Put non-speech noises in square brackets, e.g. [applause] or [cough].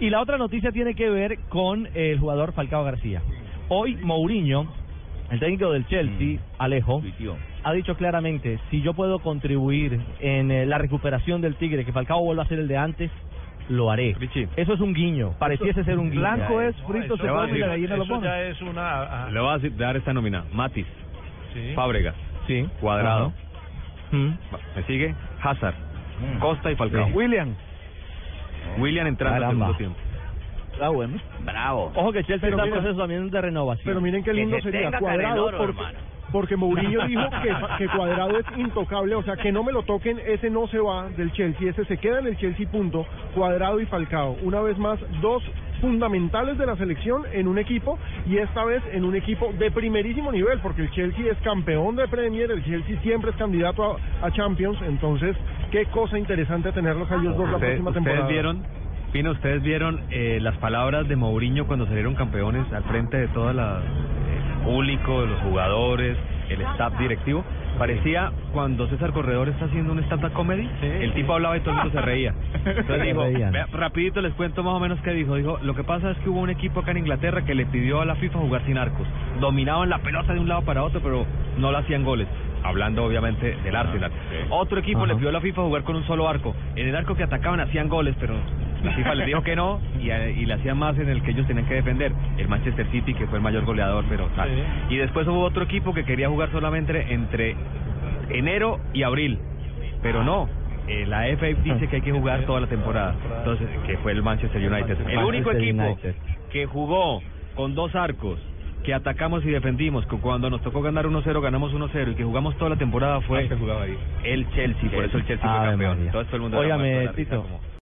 Y la otra noticia tiene que ver con el jugador Falcao García. Hoy Mourinho, el técnico del Chelsea, Mm. Alejo, ha dicho claramente, si yo puedo contribuir en eh, la recuperación del Tigre, que Falcao vuelva a ser el de antes, lo haré. Eso es un guiño, pareciese ser un guiño. Blanco es frito, se le voy a come y la gallina lo pone. ya es una... ah, Le voy a decir- dar esta nómina. Matis, sí. Fábregas, Sí. Cuadrado, Mm. ¿me sigue? Hazard, Costa y Falcao. Sí. William. William entrando al segundo tiempo. Ah, bueno. Bravo. Ojo que Chelsea Pero está en proceso también de renovación. Pero miren qué Que lindo se sería cuadrado Carenoro, porque, porque Mourinho [laughs] dijo que, que cuadrado es intocable, o sea que no me lo toquen, ese no se va del Chelsea, ese se queda en el Chelsea punto, cuadrado y Falcao. Una vez más, dos fundamentales de la selección en un equipo y esta vez en un equipo de primerísimo nivel, porque el Chelsea es campeón de Premier, el Chelsea siempre es candidato a, a Champions, entonces qué cosa interesante tenerlos a ellos dos la Ustedes, próxima ustedes temporada. vieron, Pino, ustedes vieron eh, las palabras de Mourinho cuando salieron campeones al frente de todo la, el público, de los jugadores, el staff directivo. Parecía cuando César Corredor está haciendo un stand-up comedy, el tipo hablaba y todo el mundo se reía. Entonces [laughs] dijo, vea, rapidito les cuento más o menos qué dijo. Dijo, lo que pasa es que hubo un equipo acá en Inglaterra que le pidió a la FIFA jugar sin arcos. Dominaban la pelota de un lado para otro, pero no le hacían goles. Hablando obviamente del Arsenal. Otro equipo le pidió a la FIFA jugar con un solo arco. En el arco que atacaban hacían goles, pero la FIFA les dijo que no y, eh, y le hacían más en el que ellos tenían que defender. El Manchester City, que fue el mayor goleador, pero tal. Y después hubo otro equipo que quería jugar solamente entre enero y abril, pero no. eh, la FA dice que hay que jugar toda la temporada. Entonces, que fue el Manchester United. El único equipo que jugó con dos arcos, que atacamos y defendimos, que cuando nos tocó ganar 1-0 ganamos 1-0 y que jugamos toda la temporada fue el Chelsea, por eso el Chelsea fue Ave campeón. Todo el mundo Óigame, Tito, como-